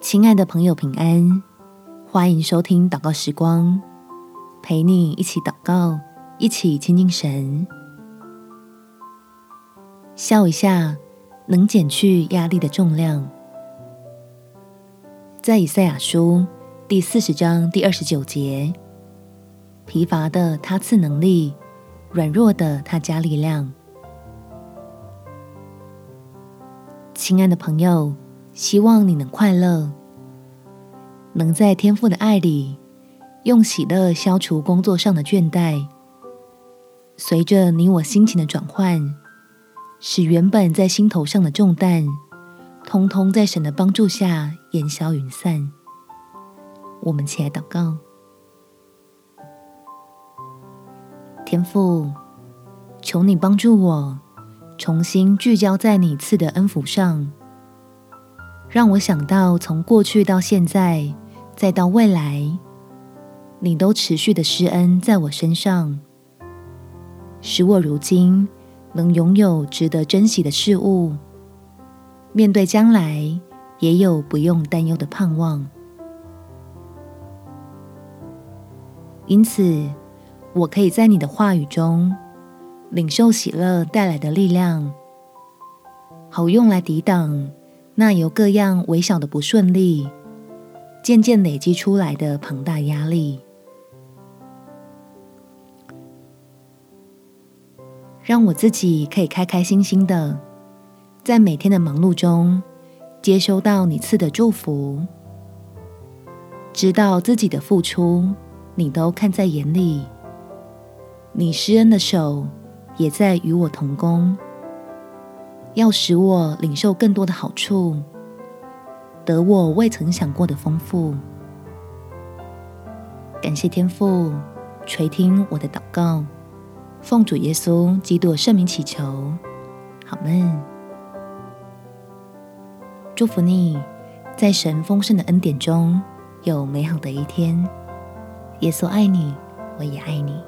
亲爱的朋友，平安！欢迎收听祷告时光，陪你一起祷告，一起亲近神。笑一下，能减去压力的重量。在以赛亚书第四十章第二十九节，疲乏的他赐能力，软弱的他加力量。亲爱的朋友。希望你能快乐，能在天父的爱里，用喜乐消除工作上的倦怠。随着你我心情的转换，使原本在心头上的重担，通通在神的帮助下烟消云散。我们起来祷告，天父，求你帮助我，重新聚焦在你赐的恩福上。让我想到，从过去到现在，再到未来，你都持续的施恩在我身上，使我如今能拥有值得珍惜的事物，面对将来也有不用担忧的盼望。因此，我可以在你的话语中领受喜乐带来的力量，好用来抵挡。那由各样微小的不顺利，渐渐累积出来的庞大压力，让我自己可以开开心心的，在每天的忙碌中，接收到你赐的祝福，知道自己的付出，你都看在眼里，你施恩的手也在与我同工。要使我领受更多的好处，得我未曾想过的丰富。感谢天父垂听我的祷告，奉主耶稣基督圣名祈求，阿们。祝福你，在神丰盛的恩典中有美好的一天。耶稣爱你，我也爱你。